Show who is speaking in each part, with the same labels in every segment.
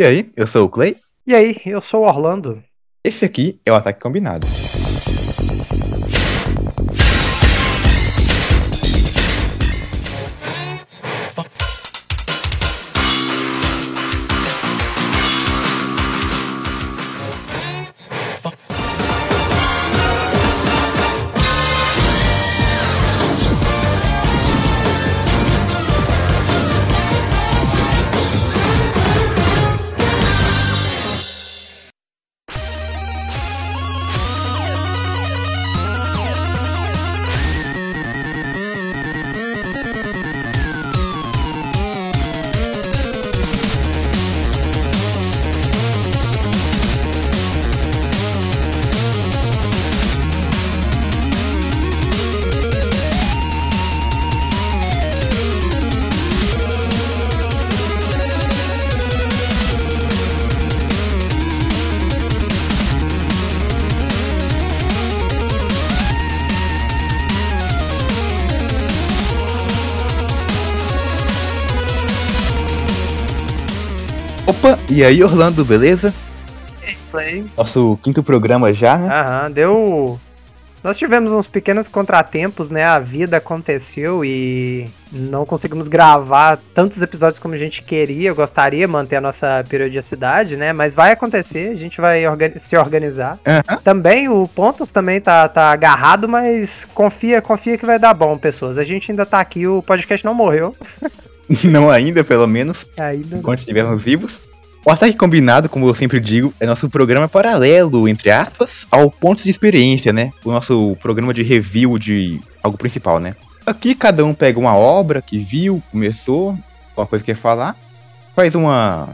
Speaker 1: E aí, eu sou o Clay.
Speaker 2: E aí, eu sou o Orlando.
Speaker 1: Esse aqui é o Ataque Combinado. E aí Orlando, beleza?
Speaker 2: Play.
Speaker 1: Nosso quinto programa já, né?
Speaker 2: Aham, deu. Nós tivemos uns pequenos contratempos, né? A vida aconteceu e não conseguimos gravar tantos episódios como a gente queria. Eu gostaria de manter a nossa periodicidade, né? Mas vai acontecer, a gente vai orga- se organizar.
Speaker 1: Aham.
Speaker 2: Também o Pontos também tá, tá agarrado, mas confia, confia que vai dar bom, pessoas. A gente ainda tá aqui, o podcast não morreu.
Speaker 1: Não ainda, pelo menos,
Speaker 2: Ainda.
Speaker 1: enquanto estivermos vivos. O Ataque Combinado, como eu sempre digo, é nosso programa paralelo, entre aspas, ao Pontos de Experiência, né? O nosso programa de review de algo principal, né? Aqui cada um pega uma obra que viu, começou, alguma coisa que quer falar, faz uma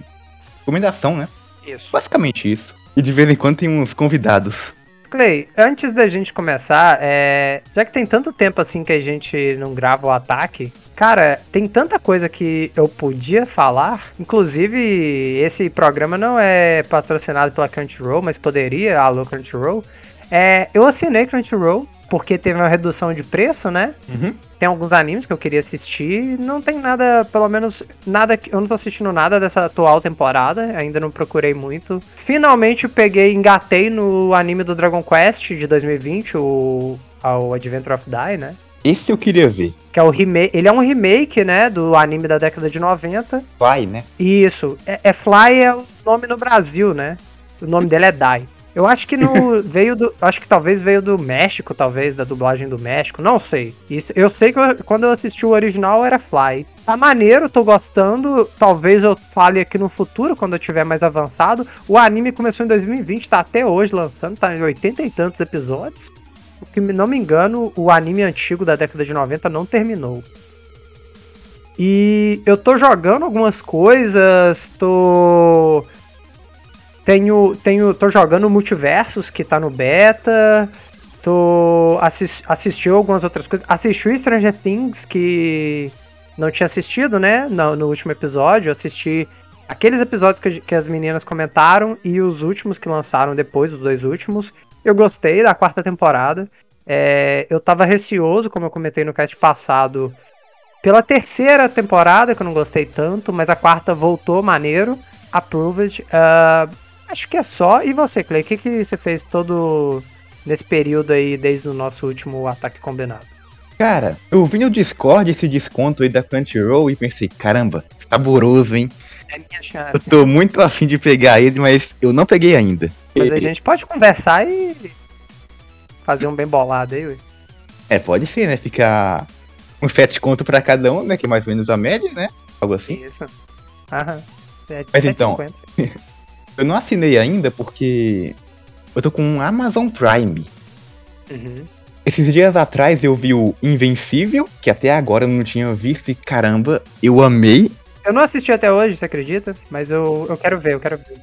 Speaker 1: recomendação, né?
Speaker 2: Isso.
Speaker 1: Basicamente isso. E de vez em quando tem uns convidados.
Speaker 2: Clay, antes da gente começar, é, já que tem tanto tempo assim que a gente não grava o ataque, cara, tem tanta coisa que eu podia falar. Inclusive, esse programa não é patrocinado pela Crunchyroll, mas poderia, alô Crunchyroll. É, eu assinei Crunchyroll porque teve uma redução de preço, né?
Speaker 1: Uhum.
Speaker 2: Tem alguns animes que eu queria assistir, não tem nada, pelo menos nada, que- eu não tô assistindo nada dessa atual temporada, ainda não procurei muito. Finalmente peguei, engatei no anime do Dragon Quest de 2020, o, o Adventure of Die, né?
Speaker 1: Esse eu queria ver.
Speaker 2: Que é o remake, ele é um remake, né, do anime da década de 90.
Speaker 1: Vai, né?
Speaker 2: Isso, é, é Fly é o nome no Brasil, né? O nome dele é Dai. Eu acho que no veio do, acho que talvez veio do México, talvez da dublagem do México, não sei. Isso, eu sei que eu- quando eu assisti o original era Fly. Tá maneiro, tô gostando. Talvez eu fale aqui no futuro quando eu tiver mais avançado. O anime começou em 2020, tá até hoje lançando, tá em 80 e tantos episódios. Se não me engano, o anime antigo da década de 90 não terminou. E eu tô jogando algumas coisas, tô. Tenho. tenho tô jogando Multiversos, que tá no beta. Tô. Assis, assistiu algumas outras coisas. Assisti o Stranger Things, que não tinha assistido, né? No, no último episódio. Assisti aqueles episódios que, que as meninas comentaram e os últimos que lançaram depois, os dois últimos. Eu gostei da quarta temporada. É, eu tava receoso, como eu comentei no cast passado, pela terceira temporada, que eu não gostei tanto, mas a quarta voltou maneiro. Approved. Ah, acho que é só. E você, Clay? O que, que você fez todo nesse período aí, desde o nosso último ataque combinado?
Speaker 1: Cara, eu vi no Discord esse desconto aí da Crunchyroll e pensei, caramba, saboroso, hein?
Speaker 2: É minha
Speaker 1: Eu
Speaker 2: chance.
Speaker 1: tô muito afim de pegar ele, mas eu não peguei ainda.
Speaker 2: Mas a gente pode conversar e fazer um bem bolado aí, ué.
Speaker 1: É, pode ser, né? Ficar uns 7 conto pra cada um, né? Que é mais ou menos a média, né? Algo assim.
Speaker 2: Isso. Aham. É
Speaker 1: Mas então,
Speaker 2: 7,50.
Speaker 1: Eu não assinei ainda porque eu tô com um Amazon Prime.
Speaker 2: Uhum.
Speaker 1: Esses dias atrás eu vi o Invencível, que até agora eu não tinha visto, e caramba, eu amei.
Speaker 2: Eu não assisti até hoje, você acredita? Mas eu, eu quero ver, eu quero ver.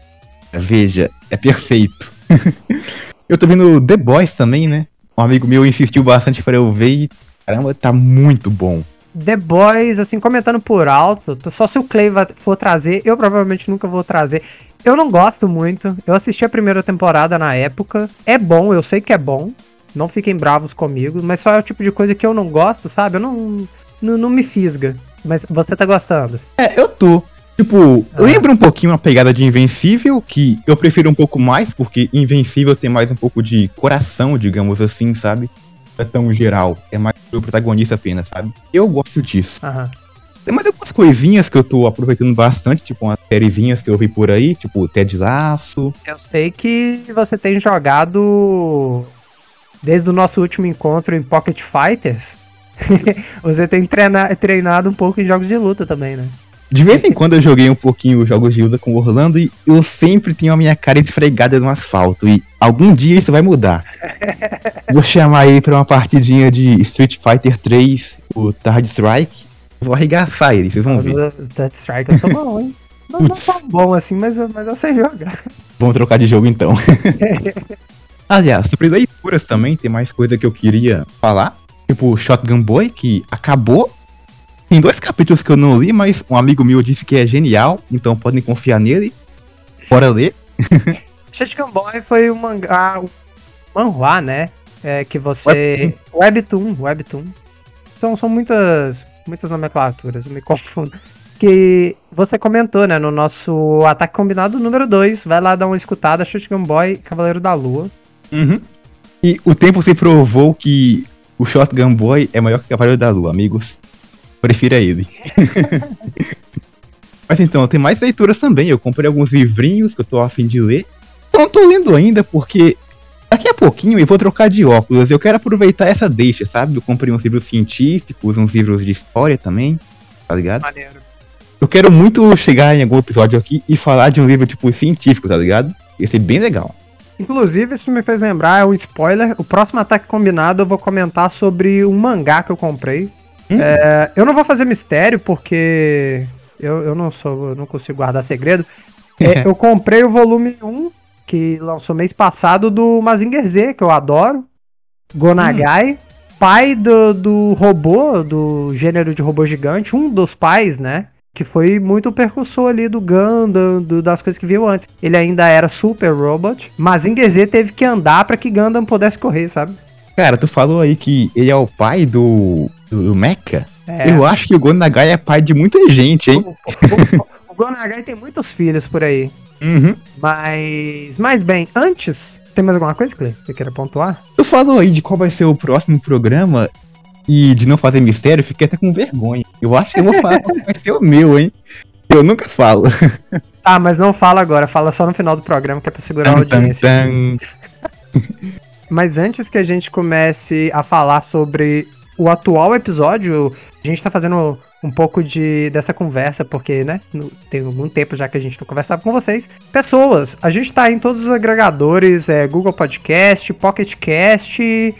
Speaker 1: Veja, é perfeito. eu tô vendo The Boys também, né? Um amigo meu insistiu bastante pra eu ver e caramba, tá muito bom.
Speaker 2: The Boys, assim, comentando por alto, só se o Clay for trazer, eu provavelmente nunca vou trazer. Eu não gosto muito, eu assisti a primeira temporada na época, é bom, eu sei que é bom, não fiquem bravos comigo, mas só é o tipo de coisa que eu não gosto, sabe? Eu não, não, não me fisga, mas você tá gostando.
Speaker 1: É, eu tô. Tipo, ah. lembra um pouquinho a pegada de Invencível, que eu prefiro um pouco mais, porque Invencível tem mais um pouco de coração, digamos assim, sabe? é tão geral, é mais o protagonista apenas, sabe? Eu gosto disso.
Speaker 2: Aham.
Speaker 1: Tem mais algumas coisinhas que eu tô aproveitando bastante, tipo umas sériezinhas que eu vi por aí, tipo Ted Laço.
Speaker 2: Eu sei que você tem jogado desde o nosso último encontro em Pocket Fighters. você tem treina treinado um pouco em jogos de luta também, né?
Speaker 1: De vez em quando eu joguei um pouquinho jogos de luta com o Orlando e eu sempre tenho a minha cara esfregada no asfalto. E algum dia isso vai mudar. Vou chamar aí pra uma partidinha de Street Fighter 3, o Third Strike. Vou arregaçar ele, vocês vão ver.
Speaker 2: Third Strike eu sou bom, hein? Não, não tão bom assim, mas, mas eu sei jogar.
Speaker 1: Vamos trocar de jogo então. Aliás, sobre leituras também, tem mais coisa que eu queria falar. Tipo, Shotgun Boy, que acabou tem dois capítulos que eu não li, mas um amigo meu disse que é genial, então podem confiar nele. Bora ler.
Speaker 2: Shotgun Boy foi um mangá, um manhua, né? É, que você. Webtoon, Webtoon. São, são muitas, muitas nomenclaturas, eu me confundo. Que você comentou, né, no nosso Ataque Combinado número 2. Vai lá dar uma escutada, Shotgun Boy, Cavaleiro da Lua.
Speaker 1: Uhum. E o tempo se provou que o Shotgun Boy é maior que o Cavaleiro da Lua, amigos. Prefira ele. Mas então, tem mais leituras também. Eu comprei alguns livrinhos que eu tô afim de ler. Não tô lendo ainda porque daqui a pouquinho eu vou trocar de óculos. Eu quero aproveitar essa deixa, sabe? Eu comprei uns livros científicos, uns livros de história também, tá ligado? Maneiro. Eu quero muito chegar em algum episódio aqui e falar de um livro, tipo, científico, tá ligado? Ia ser bem legal.
Speaker 2: Inclusive, isso me fez lembrar, é um spoiler. O próximo ataque combinado eu vou comentar sobre um mangá que eu comprei. Hum? É, eu não vou fazer mistério porque eu, eu não sou, eu não consigo guardar segredo. É, eu comprei o volume 1 que lançou mês passado do Mazinger Z, que eu adoro. Gonagai, hum. pai do, do robô, do gênero de robô gigante, um dos pais, né? Que foi muito percussor ali do Gundam, do, das coisas que viu antes. Ele ainda era super robot. Mazinger Z teve que andar para que Gundam pudesse correr, sabe?
Speaker 1: Cara, tu falou aí que ele é o pai do do Mecha, é. eu acho que o Gonagai é pai de muita gente, hein?
Speaker 2: O, o, o Gonagai tem muitos filhos por aí.
Speaker 1: Uhum.
Speaker 2: Mas, mas bem, antes, tem mais alguma coisa que você queira pontuar?
Speaker 1: Tu falou aí de qual vai ser o próximo programa e de não fazer mistério, fiquei até com vergonha. Eu acho que eu vou falar vai ser o meu, hein? Eu nunca falo.
Speaker 2: Ah, mas não fala agora, fala só no final do programa que é pra segurar a audiência. Mas antes que a gente comece a falar sobre o atual episódio, a gente tá fazendo um pouco de dessa conversa, porque, né, tem algum tempo já que a gente não conversava com vocês. Pessoas, a gente tá em todos os agregadores, é, Google Podcast, Pocket Cast,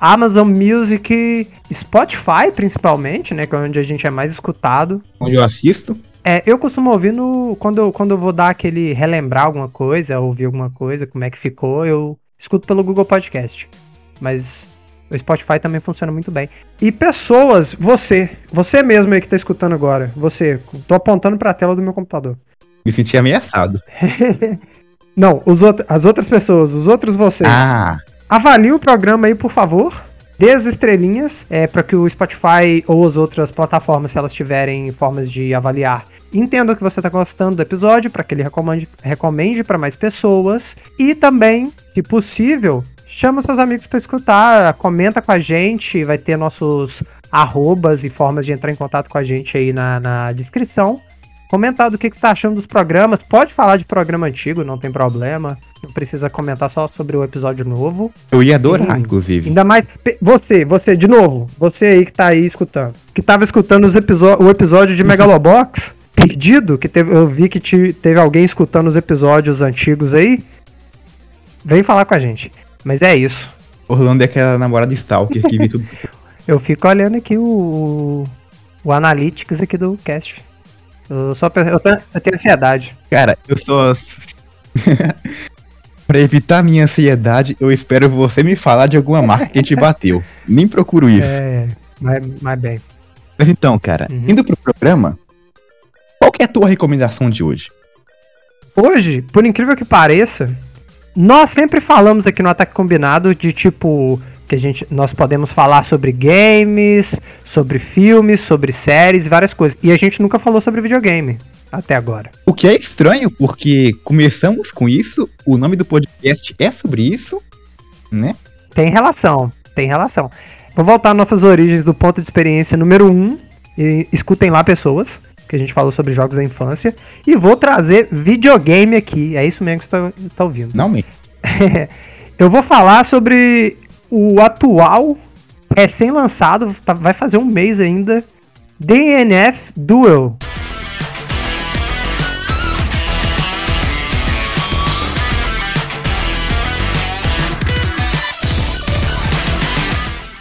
Speaker 2: Amazon Music, Spotify principalmente, né, que é onde a gente é mais escutado.
Speaker 1: Onde eu assisto.
Speaker 2: É, eu costumo ouvir no, quando, eu, quando eu vou dar aquele relembrar alguma coisa, ouvir alguma coisa, como é que ficou, eu escuto pelo Google Podcast. Mas o Spotify também funciona muito bem. E pessoas, você, você mesmo aí que tá escutando agora, você, tô apontando para a tela do meu computador.
Speaker 1: Me senti ameaçado.
Speaker 2: Não, os outro, as outras pessoas, os outros vocês.
Speaker 1: Ah.
Speaker 2: Avalie o programa aí, por favor. Dê as estrelinhas é, para que o Spotify ou as outras plataformas, se elas tiverem formas de avaliar, entendam que você está gostando do episódio, para que ele recomende, recomende para mais pessoas. E também, se possível, chama seus amigos para escutar, comenta com a gente, vai ter nossos arrobas e formas de entrar em contato com a gente aí na, na descrição. Comentar do que, que você está achando dos programas. Pode falar de programa antigo, não tem problema. Não precisa comentar só sobre o episódio novo.
Speaker 1: Eu ia adorar, inclusive.
Speaker 2: Ainda mais. Você, você, de novo, você aí que tá aí escutando. Que tava escutando os o episódio de Megalobox, perdido, que teve, eu vi que te, teve alguém escutando os episódios antigos aí. Vem falar com a gente. Mas é isso.
Speaker 1: Orlando é aquela namorada Stalker que vê tudo.
Speaker 2: eu fico olhando aqui o, o Analytics aqui do cast. Eu só eu tenho, eu tenho ansiedade.
Speaker 1: Cara, eu só. pra evitar minha ansiedade, eu espero você me falar de alguma marca que te bateu. Nem procuro isso.
Speaker 2: É, mas, mas bem.
Speaker 1: Mas então, cara, uhum. indo pro programa, qual que é a tua recomendação de hoje?
Speaker 2: Hoje, por incrível que pareça, nós sempre falamos aqui no Ataque Combinado de tipo que a gente nós podemos falar sobre games, sobre filmes, sobre séries, várias coisas. E a gente nunca falou sobre videogame. até agora.
Speaker 1: O que é estranho, porque começamos com isso, o nome do podcast é sobre isso, né?
Speaker 2: Tem relação, tem relação. Vou voltar às nossas origens do ponto de experiência número 1. Um, e escutem lá, pessoas, que a gente falou sobre jogos da infância. E vou trazer videogame aqui. É isso mesmo que você tá, tá ouvindo.
Speaker 1: Não, me.
Speaker 2: Eu vou falar sobre o atual, recém-lançado, tá, vai fazer um mês ainda, DNF Duel.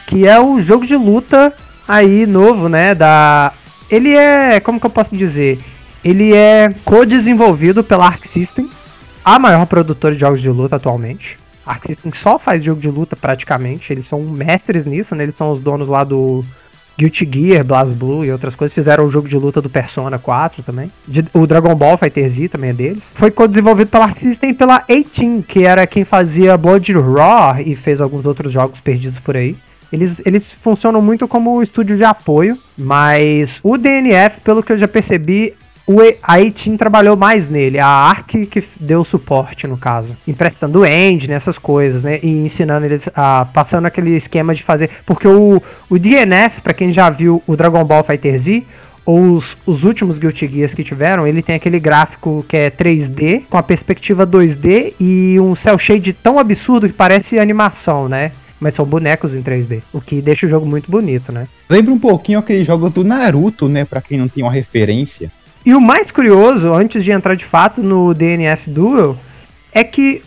Speaker 2: que é um jogo de luta aí novo, né, da ele é, como que eu posso dizer? Ele é co-desenvolvido pela Arc System, a maior produtora de jogos de luta atualmente. Arc System só faz jogo de luta praticamente, eles são mestres nisso, né? Eles são os donos lá do Guilty Gear, BlazBlue e outras coisas. Fizeram o jogo de luta do Persona 4 também. O Dragon Ball Fighter Z também é deles. Foi co-desenvolvido pela Arc System e pela 18, que era quem fazia Blood Raw e fez alguns outros jogos perdidos por aí. Eles, eles funcionam muito como estúdio de apoio, mas o DNF, pelo que eu já percebi, o, a Eitin trabalhou mais nele, a Arc que deu suporte no caso, emprestando engine, essas coisas, né, e ensinando eles, a, passando aquele esquema de fazer, porque o, o DNF, para quem já viu o Dragon Ball Fighter Z, ou os, os últimos Guilty Gears que tiveram, ele tem aquele gráfico que é 3D, com a perspectiva 2D e um cel shade tão absurdo que parece animação, né? mas são bonecos em 3D, o que deixa o jogo muito bonito, né?
Speaker 1: Lembra um pouquinho aqueles jogos do Naruto, né, para quem não tem uma referência.
Speaker 2: E o mais curioso, antes de entrar de fato no DNF Duel, é que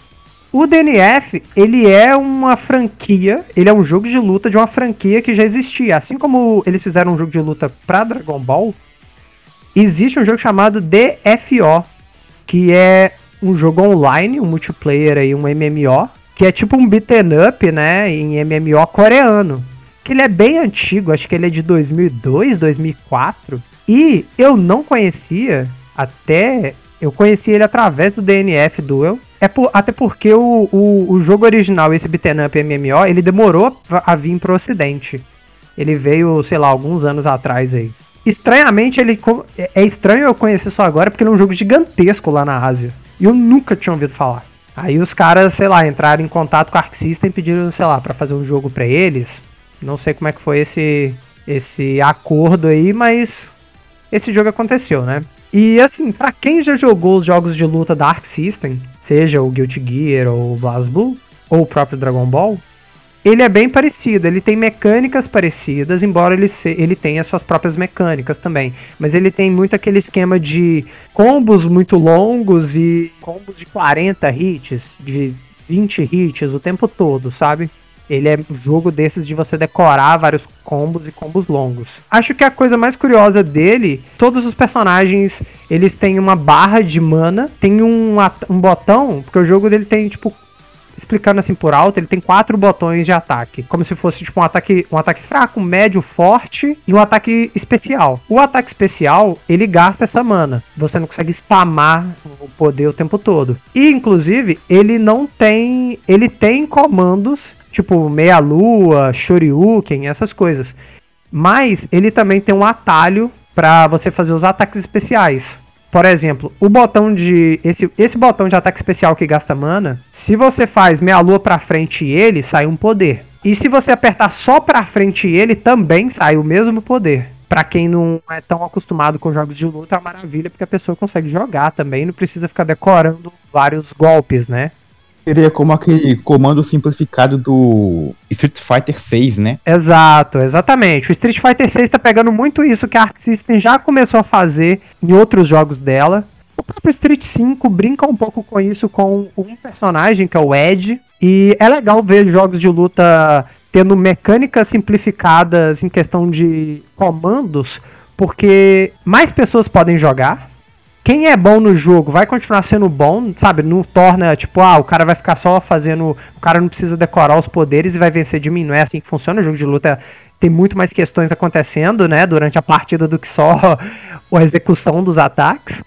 Speaker 2: o DNF, ele é uma franquia, ele é um jogo de luta de uma franquia que já existia. Assim como eles fizeram um jogo de luta pra Dragon Ball, existe um jogo chamado DFO, que é um jogo online, um multiplayer aí, um MMO, que é tipo um beaten up, né, em MMO coreano. Que ele é bem antigo, acho que ele é de 2002, 2004. E eu não conhecia até. Eu conheci ele através do DNF Duel. É por, até porque o, o, o, jogo original, esse beaten up MMO, ele demorou a vir pro ocidente. Ele veio, sei lá, alguns anos atrás aí. Estranhamente, ele é, é estranho eu conhecer só agora porque ele é um jogo gigantesco lá na Ásia. E eu nunca tinha ouvido falar. Aí os caras, sei lá, entraram em contato com a Arc System e pediram, sei lá, para fazer um jogo para eles. Não sei como é que foi esse esse acordo aí, mas esse jogo aconteceu, né? E assim, para quem já jogou os jogos de luta da Arc System, seja o Guilty Gear ou o BlazBlue, ou o próprio Dragon Ball, ele é bem parecido, ele tem mecânicas parecidas, embora ele, se, ele tenha suas próprias mecânicas também. Mas ele tem muito aquele esquema de combos muito longos e combos de 40 hits, de 20 hits o tempo todo, sabe? Ele é jogo desses de você decorar vários combos e combos longos. Acho que a coisa mais curiosa dele, todos os personagens, eles têm uma barra de mana, tem um, um botão, porque o jogo dele tem tipo explicando assim por alto, ele tem quatro botões de ataque. Como se fosse tipo um ataque, um ataque fraco, médio, forte e um ataque especial. O ataque especial, ele gasta essa mana. Você não consegue spamar o poder o tempo todo. E inclusive, ele não tem, ele tem comandos tipo meia lua, shoryuken, essas coisas. Mas ele também tem um atalho para você fazer os ataques especiais. Por exemplo, o botão de. Esse, esse botão de ataque especial que gasta mana, se você faz meia lua pra frente e ele, sai um poder. E se você apertar só pra frente e ele, também sai o mesmo poder. Pra quem não é tão acostumado com jogos de luta, é uma maravilha, porque a pessoa consegue jogar também, não precisa ficar decorando vários golpes, né?
Speaker 1: Seria como aquele comando simplificado do Street Fighter 6, né?
Speaker 2: Exato, exatamente. O Street Fighter 6 tá pegando muito isso que a Arc System já começou a fazer em outros jogos dela. O próprio Street 5 brinca um pouco com isso com um personagem que é o Ed. E é legal ver jogos de luta tendo mecânicas simplificadas em questão de comandos, porque mais pessoas podem jogar quem é bom no jogo vai continuar sendo bom, sabe? Não torna, tipo, ah, o cara vai ficar só fazendo. O cara não precisa decorar os poderes e vai vencer de mim. Não é assim que funciona. O jogo de luta tem muito mais questões acontecendo, né? Durante a partida do que só a execução dos ataques.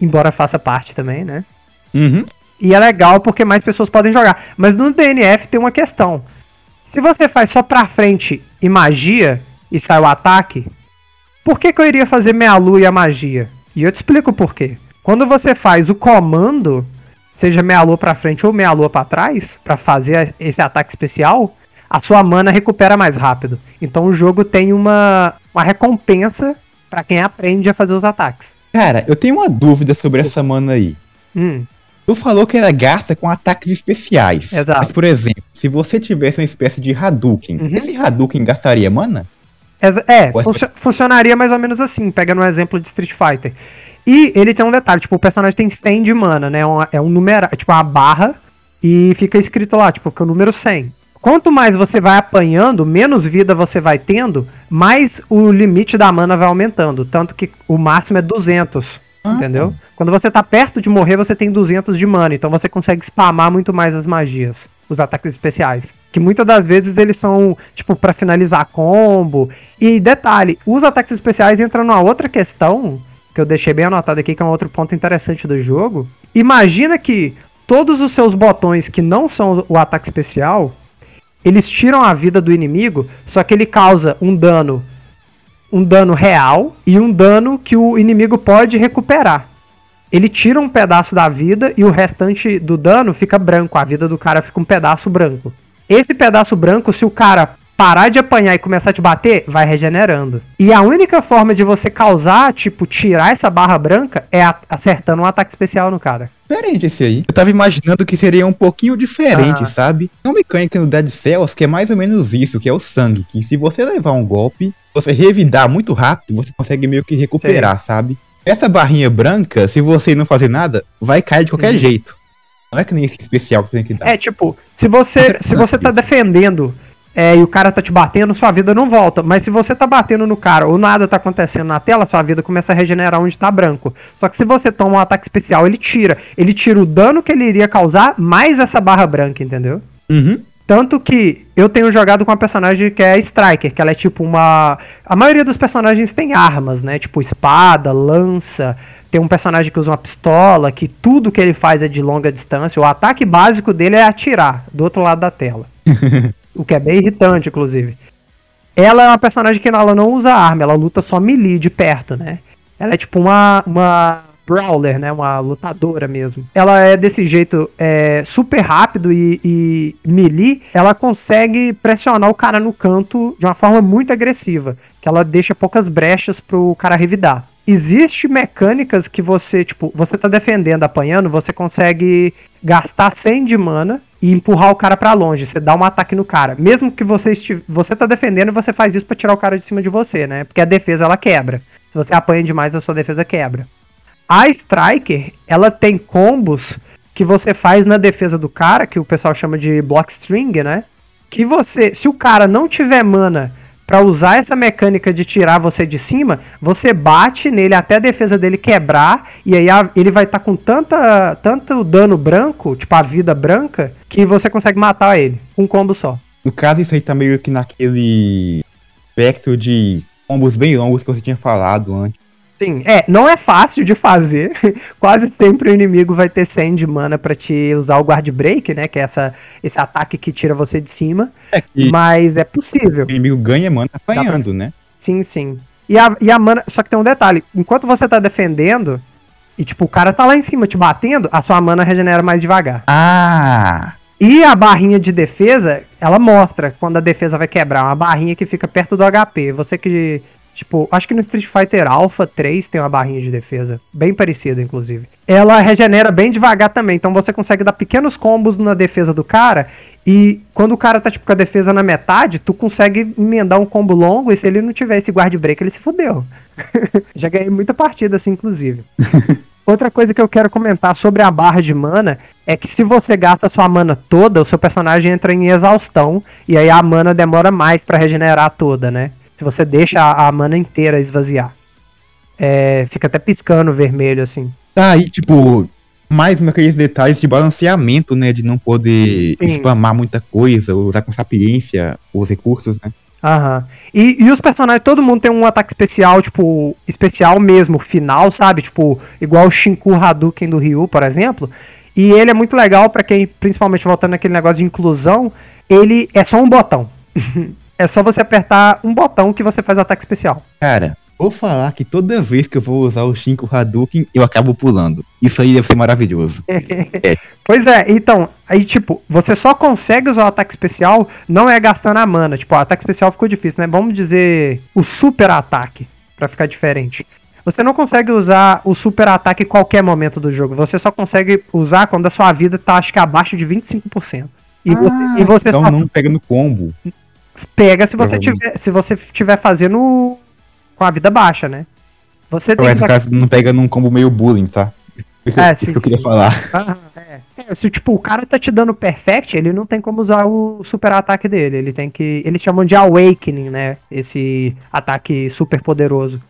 Speaker 2: Embora faça parte também, né?
Speaker 1: Uhum.
Speaker 2: E é legal porque mais pessoas podem jogar. Mas no DNF tem uma questão. Se você faz só pra frente e magia e sai o ataque, por que, que eu iria fazer meia lua e a magia? E eu te explico por quê. Quando você faz o comando, seja meia lua pra frente ou meia lua pra trás, para fazer esse ataque especial, a sua mana recupera mais rápido. Então o jogo tem uma, uma recompensa para quem aprende a fazer os ataques.
Speaker 1: Cara, eu tenho uma dúvida sobre essa mana aí.
Speaker 2: Hum.
Speaker 1: Tu falou que ela gasta com ataques especiais.
Speaker 2: Exato.
Speaker 1: Mas, por exemplo, se você tivesse uma espécie de Hadouken,
Speaker 2: Uhum.
Speaker 1: esse Hadouken gastaria mana?
Speaker 2: É, funcio- funcionaria mais ou menos assim, pegando um exemplo de Street Fighter. E ele tem um detalhe, tipo, o personagem tem 100 de mana, né? é um número, é tipo uma barra, e fica escrito lá, tipo, fica o número 100. Quanto mais você vai apanhando, menos vida você vai tendo, mais o limite da mana vai aumentando. Tanto que o máximo é 200,
Speaker 1: Ah.
Speaker 2: entendeu? Quando você tá perto de morrer, você tem 200 de mana, então você consegue spamar muito mais as magias, os ataques especiais. Que muitas das vezes eles são, tipo, pra finalizar combo. E detalhe, os ataques especiais entram numa outra questão, que eu deixei bem anotado aqui, que é um outro ponto interessante do jogo. Imagina que todos os seus botões que não são o ataque especial, eles tiram a vida do inimigo, só que ele causa um dano um dano real e um dano que o inimigo pode recuperar. Ele tira um pedaço da vida e o restante do dano fica branco, a vida do cara fica um pedaço branco. Esse pedaço branco, se o cara parar de apanhar e começar a te bater, vai regenerando. E a única forma de você causar, tipo, tirar essa barra branca é acertando um ataque especial no cara.
Speaker 1: Diferente esse aí. Eu tava imaginando que seria um pouquinho diferente,
Speaker 2: Ah.
Speaker 1: sabe? Tem uma mecânica no Dead Cells que é mais ou menos isso, que é o sangue. Que se você levar um golpe, você revidar muito rápido, você consegue meio que recuperar, sabe? Essa barrinha branca, se você não fazer nada, vai cair de qualquer
Speaker 2: Uhum.
Speaker 1: jeito. Não é que nem esse especial que tem que dar.
Speaker 2: É, tipo, se você, se você tá defendendo é, e o cara tá te batendo, sua vida não volta. Mas se você tá batendo no cara ou nada tá acontecendo na tela, sua vida começa a regenerar onde tá branco. Só que se você toma um ataque especial, ele tira. Ele tira o dano que ele iria causar, mais essa barra branca, entendeu?
Speaker 1: Uhum.
Speaker 2: Tanto que eu tenho jogado com uma personagem que é a Striker, que ela é tipo uma. A maioria dos personagens tem armas, né? Tipo espada, lança. Tem um personagem que usa uma pistola, que tudo que ele faz é de longa distância. O ataque básico dele é atirar do outro lado da tela. o que é bem irritante, inclusive. Ela é uma personagem que ela não usa arma, ela luta só melee de perto, né? Ela é tipo uma, uma brawler, né? Uma lutadora mesmo. Ela é desse jeito é, super rápido e, e melee. Ela consegue pressionar o cara no canto de uma forma muito agressiva. Que ela deixa poucas brechas pro cara revidar. Existe mecânicas que você, tipo, você tá defendendo, apanhando, você consegue gastar 100 de mana e empurrar o cara pra longe. Você dá um ataque no cara. Mesmo que você estive, você tá defendendo, você faz isso pra tirar o cara de cima de você, né? Porque a defesa ela quebra. Se você apanha demais, a sua defesa quebra. A Striker, ela tem combos que você faz na defesa do cara, que o pessoal chama de block string, né? Que você, se o cara não tiver mana pra usar essa mecânica de tirar você de cima, você bate nele até a defesa dele quebrar e aí a- ele vai estar com tanta tanto dano branco, tipo a vida branca, que você consegue matar ele com um combo só.
Speaker 1: No caso, isso aí tá meio que naquele aspecto de combos bem longos que você tinha falado antes.
Speaker 2: Sim, é, não é fácil de fazer. Quase sempre o inimigo vai ter 100 de mana pra te usar o guard break, né, que é essa esse ataque que tira você de cima,
Speaker 1: É
Speaker 2: mas é possível.
Speaker 1: o inimigo ganha mana apanhando, né?
Speaker 2: Sim, sim. E a, e a mana. Só que tem um detalhe: enquanto você tá defendendo, e tipo, o cara tá lá em cima te batendo, a sua mana regenera mais devagar.
Speaker 1: Ah!
Speaker 2: E a barrinha de defesa, ela mostra quando a defesa vai quebrar. Uma barrinha que fica perto do HP. Você que. Tipo, acho que no Street Fighter Alpha 3 tem uma barrinha de defesa. Bem parecida, inclusive. Ela regenera bem devagar também. Então você consegue dar pequenos combos na defesa do cara. E quando o cara tá, tipo, com a defesa na metade, tu consegue emendar um combo longo. E se ele não tiver esse guard break, ele se fudeu. Já ganhei muita partida assim, inclusive. Outra coisa que eu quero comentar sobre a barra de mana é que se você gasta sua mana toda, o seu personagem entra em exaustão e aí a mana demora mais pra regenerar toda, né? Se você deixa a, a mana inteira esvaziar. É, fica até piscando vermelho assim.
Speaker 1: Tá aí, tipo, mais daqueles detalhes de balanceamento, né? De não poder
Speaker 2: Sim.
Speaker 1: spamar muita coisa, usar com sapiência os recursos, né?
Speaker 2: Aham. E, e os personagens, todo mundo tem um ataque especial, tipo, especial mesmo, final, sabe? Tipo, igual o Shinku Hadouken do Ryu, por exemplo. E ele é muito legal pra quem, principalmente voltando naquele negócio de inclusão, ele é só um botão. é só você apertar um botão que você faz o ataque especial.
Speaker 1: Cara, Vou falar que toda vez que eu vou usar o Shinko Hadouken, eu acabo pulando. Isso aí deve ser maravilhoso.
Speaker 2: é. Pois é, então, aí tipo, você só consegue usar o ataque especial, não é gastando a mana. Tipo, o ataque especial ficou difícil, né? Vamos dizer o super ataque, para ficar diferente. Você não consegue usar o super ataque em qualquer momento do jogo. Você só consegue usar quando a sua vida tá, acho que, abaixo de 25%.
Speaker 1: E, ah, você, e você então só... não pega no combo.
Speaker 2: Pega se você tiver, se você tiver fazendo com a vida baixa, né?
Speaker 1: Você tem que... caso não pega num combo meio bullying, tá? É, sim, que eu queria sim. falar. Ah,
Speaker 2: é. é. se tipo, o cara tá te dando perfect, ele não tem como usar o super ataque dele. Ele tem que. Eles chamam de awakening, né? Esse ataque super poderoso.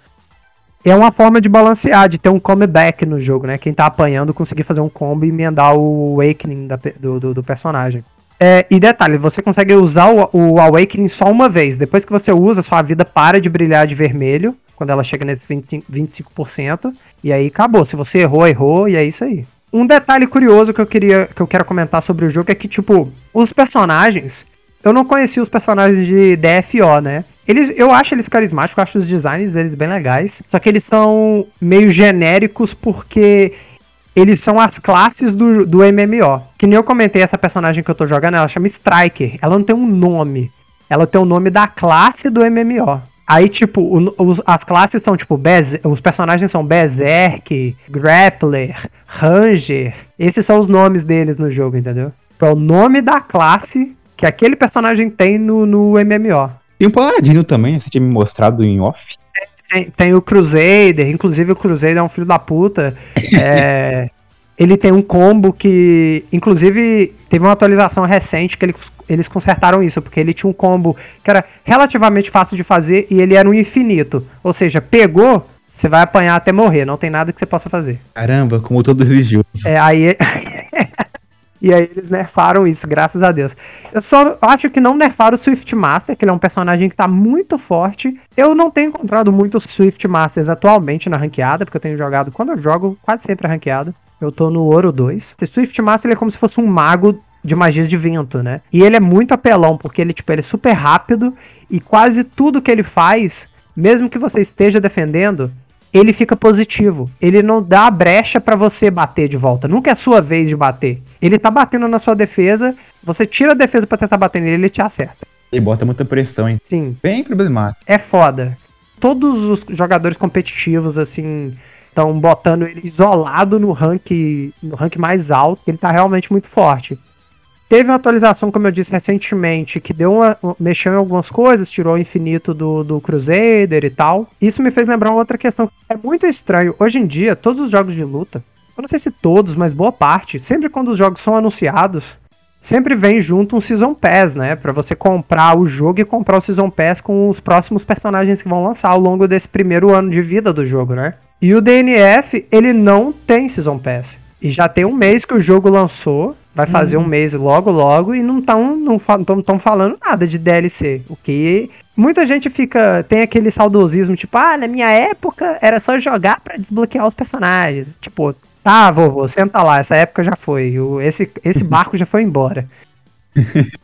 Speaker 2: É uma forma de balancear, de ter um comeback no jogo, né? Quem tá apanhando conseguir fazer um combo e emendar o awakening da, do, do, do personagem. É, e detalhe, você consegue usar o, o Awakening só uma vez. Depois que você usa, sua vida para de brilhar de vermelho, quando ela chega nesse 25%, 25%, e aí acabou. Se você errou, errou, e é isso aí. Um detalhe curioso que eu queria que eu quero comentar sobre o jogo é que, tipo, os personagens. Eu não conhecia os personagens de DFO, né? Eles, eu acho eles carismáticos, acho os designs deles bem legais. Só que eles são meio genéricos porque eles são as classes do, do MMO. Que nem eu comentei, essa personagem que eu tô jogando, ela chama Striker. Ela não tem um nome. Ela tem o nome da classe do MMO. Aí, tipo, o, os, as classes são, tipo, Bez, os personagens são Berserk, Grappler, Ranger. Esses são os nomes deles no jogo, entendeu? Então, é o nome da classe que aquele personagem tem no, no MMO.
Speaker 1: Tem um Paladino também, você tinha me mostrado em off.
Speaker 2: Tem, tem, o Crusader, inclusive o Crusader é um filho da puta. É, ele tem um combo que, inclusive, teve uma atualização recente que ele, eles consertaram isso, porque ele tinha um combo que era relativamente fácil de fazer e ele era um infinito. Ou seja, pegou, você vai apanhar até morrer, não tem nada que você possa fazer.
Speaker 1: Caramba, como todo religioso.
Speaker 2: É, aí. E aí eles nerfaram isso, graças a Deus. Eu só acho que não nerfaram o Swift Master, que ele é um personagem que tá muito forte. Eu não tenho encontrado muitos Swift Masters atualmente na ranqueada, porque eu tenho jogado, quando eu jogo, quase sempre a ranqueada. Eu tô no Ouro 2. Esse Swift Master ele é como se fosse um mago de magia de vento, né? E ele é muito apelão, porque ele, tipo, ele é super rápido e quase tudo que ele faz, mesmo que você esteja defendendo, ele fica positivo. Ele não dá brecha para você bater de volta. Nunca é a sua vez de bater. Ele tá batendo na sua defesa, você tira a defesa para tentar bater nele, ele te acerta.
Speaker 1: Ele bota muita pressão, hein?
Speaker 2: Sim.
Speaker 1: Bem problemático.
Speaker 2: É foda. Todos os jogadores competitivos, assim, estão botando ele isolado no rank, no rank mais alto. Ele tá realmente muito forte. Teve uma atualização, como eu disse recentemente, que deu uma, mexeu em algumas coisas, tirou o infinito do, do Crusader e tal. Isso me fez lembrar uma outra questão. É muito estranho. Hoje em dia, todos os jogos de luta, eu não sei se todos, mas boa parte, sempre quando os jogos são anunciados, sempre vem junto um Season Pass, né? Pra você comprar o jogo e comprar o Season Pass com os próximos personagens que vão lançar ao longo desse primeiro ano de vida do jogo, né? E o DNF, ele não tem Season Pass. E já tem um mês que o jogo lançou, vai fazer uhum. um mês logo logo, e não estão não, não falando nada de DLC. O que muita gente fica. tem aquele saudosismo, tipo, ah, na minha época era só jogar para desbloquear os personagens. Tipo, tá, vovô, senta lá, essa época já foi. O, esse, esse barco já foi embora.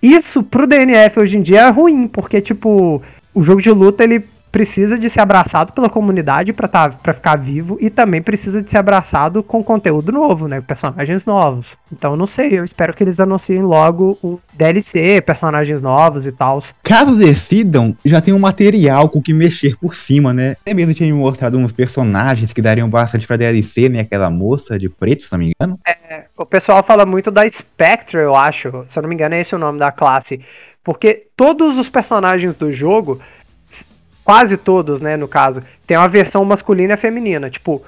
Speaker 2: Isso pro DNF hoje em dia é ruim, porque, tipo, o jogo de luta ele precisa de ser abraçado pela comunidade para tá, pra ficar vivo e também precisa de ser abraçado com conteúdo novo, né? Personagens novos. Então não sei, eu espero que eles anunciem logo o DLC, personagens novos e tal.
Speaker 1: Caso decidam, já tem um material com que mexer por cima, né? Até mesmo tinha me mostrado uns personagens que dariam bastante pra DLC, né? Aquela moça de preto, se não me engano.
Speaker 2: É, o pessoal fala muito da Spectre, eu acho. Se eu não me engano, é esse o nome da classe. Porque todos os personagens do jogo quase todos, né, no caso, tem uma versão masculina e feminina. Tipo,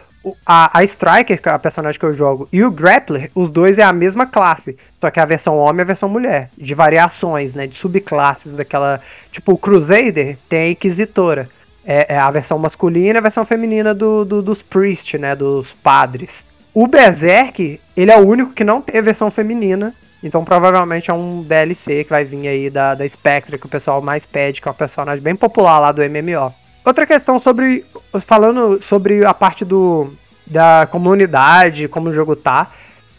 Speaker 2: a, a Striker, é a personagem que eu jogo, e o Grappler, os dois é a mesma classe. Só que a versão homem e a versão mulher. De variações, né? De subclasses daquela. Tipo, o Crusader tem a Inquisitora. É, é a versão masculina e a versão feminina do, do, dos Priest, né? Dos padres. O Berserk, ele é o único que não tem a versão feminina então provavelmente é um DLC que vai vir aí da, da Spectre, que o pessoal mais pede, que é um personagem bem popular lá do MMO. Outra questão sobre. Falando sobre a parte do. da comunidade, como o jogo tá.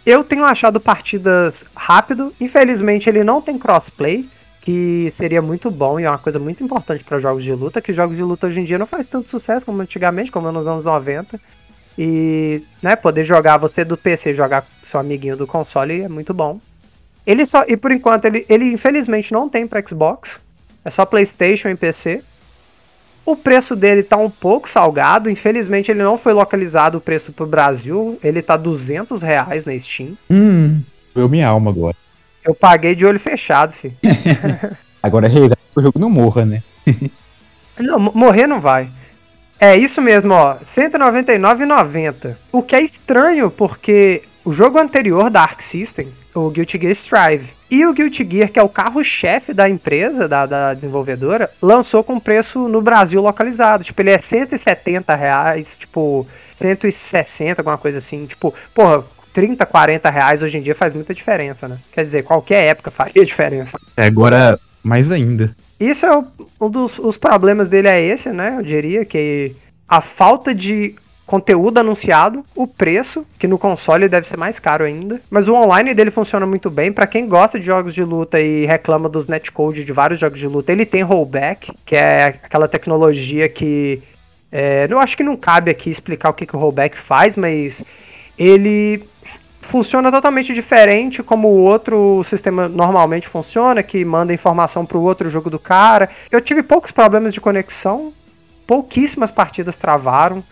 Speaker 2: Eu tenho achado partidas rápido. Infelizmente ele não tem crossplay. que seria muito bom e é uma coisa muito importante para jogos de luta, que jogos de luta hoje em dia não faz tanto sucesso como antigamente, como nos anos 90. E, né, poder jogar você do PC, jogar seu amiguinho do console é muito bom. Ele só, e por enquanto ele, ele infelizmente não tem para Xbox, é só PlayStation e PC. O preço dele tá um pouco salgado, infelizmente ele não foi localizado o preço pro Brasil, ele tá 200 reais na Steam.
Speaker 1: Hum, eu minha alma agora.
Speaker 2: Eu paguei de olho fechado, filho.
Speaker 1: Agora é rezar que o jogo não morra, né?
Speaker 2: não, morrer não vai. É isso mesmo, ó. R$199,90. O que é estranho, porque o jogo anterior da Arc System, o Guilty Gear Strive, e o Guilty Gear, que é o carro-chefe da empresa, da, da, desenvolvedora, lançou com preço no Brasil localizado. Tipo, ele é 170 reais, tipo, 160, alguma coisa assim. Tipo, porra, 30, 40 reais hoje em dia faz muita diferença, né? Quer dizer, qualquer época faria diferença.
Speaker 1: É, agora mais ainda.
Speaker 2: Isso é o, um dos os problemas dele é esse, né? Eu diria que a falta de conteúdo anunciado, o preço, que no console deve ser mais caro ainda, mas o online dele funciona muito bem. Para quem gosta de jogos de luta e reclama dos netcode de vários jogos de luta, ele tem rollback, que é aquela tecnologia que é, eu acho que não cabe aqui explicar o que, que o rollback faz, mas ele funciona totalmente diferente como o outro sistema normalmente funciona, que manda informação para o outro jogo do cara. Eu tive poucos problemas de conexão, pouquíssimas partidas travaram.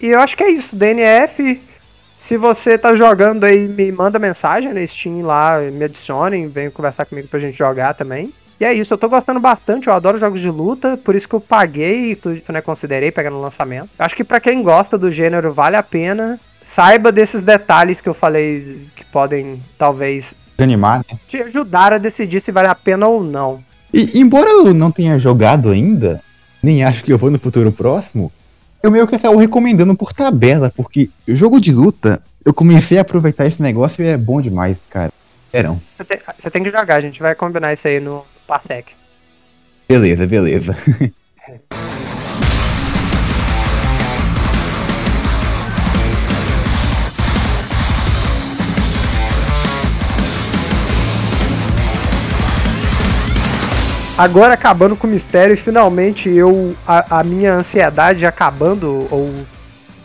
Speaker 2: E eu acho que é isso, DNF. Se você tá jogando aí, me manda mensagem no Steam lá, me adicione, venha conversar comigo pra gente jogar também. E é isso, eu tô gostando bastante, eu adoro jogos de luta, por isso que eu paguei e tudo, né, considerei pegar no lançamento. Acho que para quem gosta do gênero vale a pena saiba desses detalhes que eu falei que podem talvez
Speaker 1: animar, né?
Speaker 2: te ajudar a decidir se vale a pena ou não.
Speaker 1: E embora eu não tenha jogado ainda, nem acho que eu vou no futuro próximo, eu meio que acabo recomendando por tabela, porque jogo de luta, eu comecei a aproveitar esse negócio e é bom demais, cara. Verão.
Speaker 2: Você tem, você tem que jogar, a gente vai combinar isso aí no Parsec.
Speaker 1: Beleza, beleza.
Speaker 2: Agora acabando com o mistério e finalmente eu. A, a, minha ansiedade acabando, ou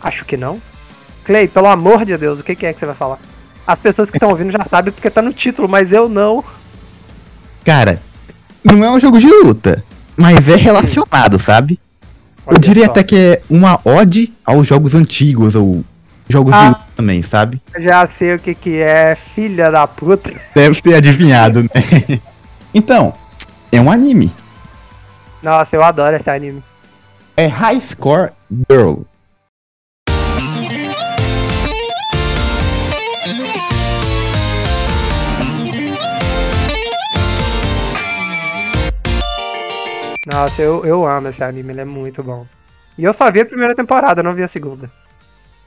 Speaker 2: acho que não. Clay, pelo amor de Deus, o que, que é que você vai falar? As pessoas que estão ouvindo já sabem porque tá no título, mas eu não.
Speaker 1: Cara, não é um jogo de luta, mas é relacionado, sabe? Olha eu diria só. até que é uma ode aos jogos antigos, ou jogos ah, de luta também, sabe?
Speaker 2: Já sei o que que é, filha da puta.
Speaker 1: Deve ter adivinhado, né? então, é um anime.
Speaker 2: Nossa, eu adoro esse anime.
Speaker 1: É High Score Girl.
Speaker 2: Nossa, eu, eu amo esse anime, ele é muito bom. E eu só vi a primeira temporada, não vi a segunda.